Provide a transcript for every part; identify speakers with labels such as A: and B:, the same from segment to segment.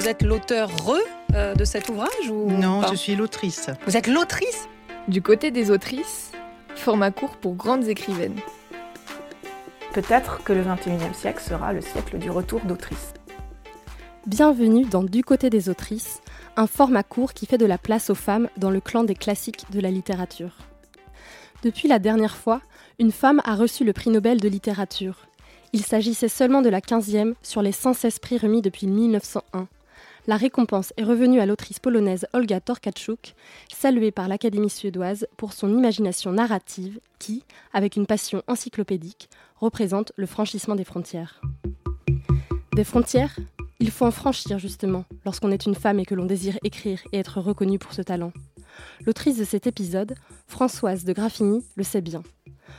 A: Vous êtes l'auteur re euh, de cet ouvrage ou
B: Non,
A: pas
B: je suis l'autrice.
A: Vous êtes l'autrice
C: Du côté des autrices, format court pour grandes écrivaines.
D: Peut-être que le 21e siècle sera le siècle du retour d'autrices.
E: Bienvenue dans Du côté des autrices, un format court qui fait de la place aux femmes dans le clan des classiques de la littérature. Depuis la dernière fois, une femme a reçu le prix Nobel de littérature. Il s'agissait seulement de la 15e sur les 116 prix remis depuis 1901. La récompense est revenue à l'autrice polonaise Olga Torkachuk, saluée par l'Académie suédoise pour son imagination narrative qui, avec une passion encyclopédique, représente le franchissement des frontières. Des frontières Il faut en franchir justement lorsqu'on est une femme et que l'on désire écrire et être reconnue pour ce talent. L'autrice de cet épisode, Françoise de Graffigny, le sait bien.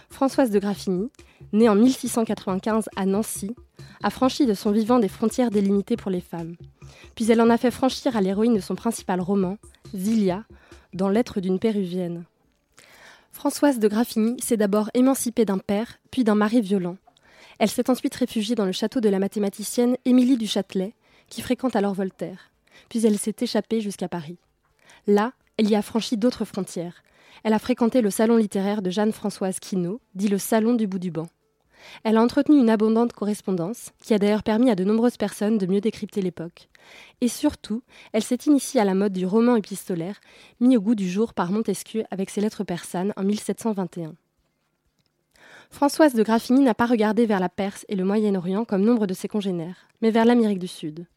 E: Françoise de Graffigny, née en 1695 à Nancy, a franchi de son vivant des frontières délimitées pour les femmes. Puis elle en a fait franchir à l'héroïne de son principal roman, Zilia, dans Lettres d'une péruvienne. Françoise de Graffigny s'est d'abord émancipée d'un père, puis d'un mari violent. Elle s'est ensuite réfugiée dans le château de la mathématicienne Émilie du Châtelet, qui fréquente alors Voltaire. Puis elle s'est échappée jusqu'à Paris. Là, elle y a franchi d'autres frontières. Elle a fréquenté le salon littéraire de Jeanne-Françoise Quinault, dit le salon du bout du banc. Elle a entretenu une abondante correspondance, qui a d'ailleurs permis à de nombreuses personnes de mieux décrypter l'époque. Et surtout, elle s'est initiée à la mode du roman épistolaire, mis au goût du jour par Montesquieu avec ses lettres persanes en 1721. Françoise de Graffigny n'a pas regardé vers la Perse et le Moyen-Orient comme nombre de ses congénères, mais vers l'Amérique du Sud.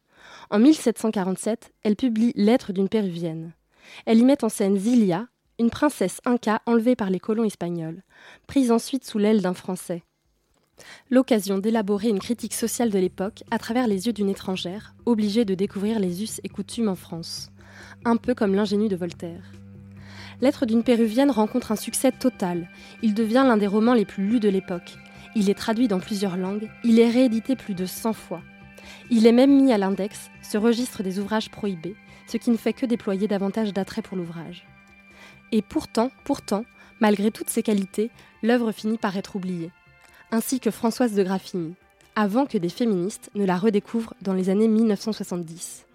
E: En 1747, elle publie Lettres d'une péruvienne. Elle y met en scène Zilia, une princesse inca enlevée par les colons espagnols, prise ensuite sous l'aile d'un Français. L'occasion d'élaborer une critique sociale de l'époque à travers les yeux d'une étrangère, obligée de découvrir les us et coutumes en France, un peu comme l'ingénu de Voltaire. Lettre d'une péruvienne rencontre un succès total. Il devient l'un des romans les plus lus de l'époque. Il est traduit dans plusieurs langues, il est réédité plus de 100 fois. Il est même mis à l'index, ce registre des ouvrages prohibés, ce qui ne fait que déployer davantage d'attrait pour l'ouvrage. Et pourtant, pourtant, malgré toutes ces qualités, l'œuvre finit par être oubliée, ainsi que Françoise de Graffigny, avant que des féministes ne la redécouvrent dans les années 1970.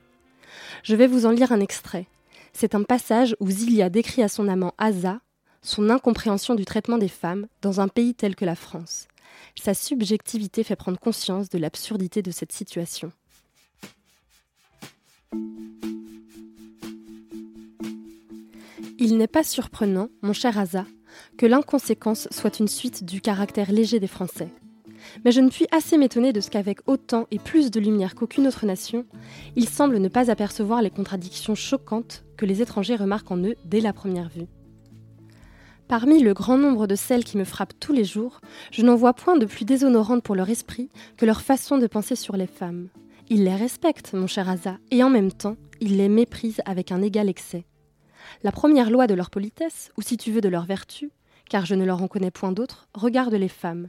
E: Je vais vous en lire un extrait. C'est un passage où Zilia décrit à son amant Asa son incompréhension du traitement des femmes dans un pays tel que la France. Sa subjectivité fait prendre conscience de l'absurdité de cette situation. Il n'est pas surprenant, mon cher Asa, que l'inconséquence soit une suite du caractère léger des Français. Mais je ne puis assez m'étonner de ce qu'avec autant et plus de lumière qu'aucune autre nation, ils semblent ne pas apercevoir les contradictions choquantes que les étrangers remarquent en eux dès la première vue. Parmi le grand nombre de celles qui me frappent tous les jours, je n'en vois point de plus déshonorante pour leur esprit que leur façon de penser sur les femmes. Ils les respectent, mon cher Asa, et en même temps, ils les méprisent avec un égal excès. La première loi de leur politesse, ou si tu veux de leur vertu, car je ne leur en connais point d'autre, regarde les femmes.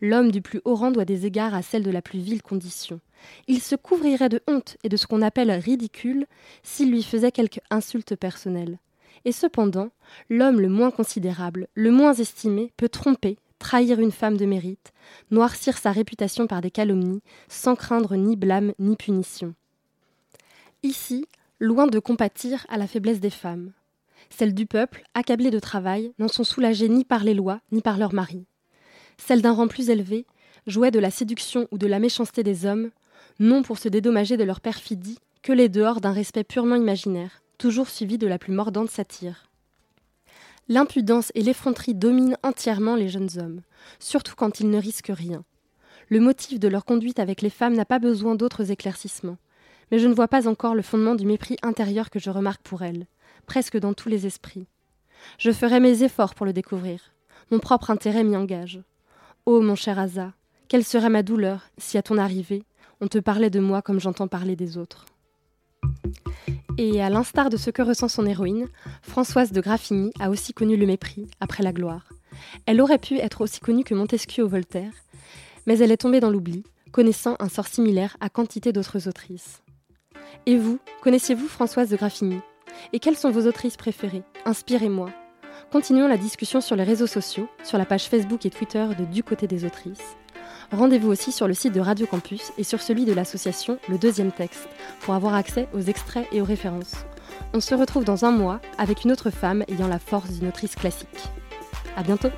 E: L'homme du plus haut rang doit des égards à celle de la plus vile condition. Il se couvrirait de honte et de ce qu'on appelle ridicule s'il lui faisait quelque insulte personnelle. Et cependant, l'homme le moins considérable, le moins estimé, peut tromper, trahir une femme de mérite, noircir sa réputation par des calomnies, sans craindre ni blâme ni punition. Ici, loin de compatir à la faiblesse des femmes, celles du peuple, accablées de travail, n'en sont soulagées ni par les lois, ni par leurs maris. Celles d'un rang plus élevé, jouaient de la séduction ou de la méchanceté des hommes, non pour se dédommager de leur perfidie, que les dehors d'un respect purement imaginaire, toujours suivi de la plus mordante satire. L'impudence et l'effronterie dominent entièrement les jeunes hommes, surtout quand ils ne risquent rien. Le motif de leur conduite avec les femmes n'a pas besoin d'autres éclaircissements, mais je ne vois pas encore le fondement du mépris intérieur que je remarque pour elles, presque dans tous les esprits. Je ferai mes efforts pour le découvrir. Mon propre intérêt m'y engage. Oh, mon cher Asa, quelle serait ma douleur si à ton arrivée, on te parlait de moi comme j'entends parler des autres? Et à l'instar de ce que ressent son héroïne, Françoise de Graffigny a aussi connu le mépris après la gloire. Elle aurait pu être aussi connue que Montesquieu ou Voltaire, mais elle est tombée dans l'oubli, connaissant un sort similaire à quantité d'autres autrices. Et vous, connaissiez-vous Françoise de Graffigny? Et quelles sont vos autrices préférées? Inspirez-moi. Continuons la discussion sur les réseaux sociaux, sur la page Facebook et Twitter de Du côté des autrices. Rendez-vous aussi sur le site de Radio Campus et sur celui de l'association Le Deuxième Texte pour avoir accès aux extraits et aux références. On se retrouve dans un mois avec une autre femme ayant la force d'une autrice classique. À bientôt!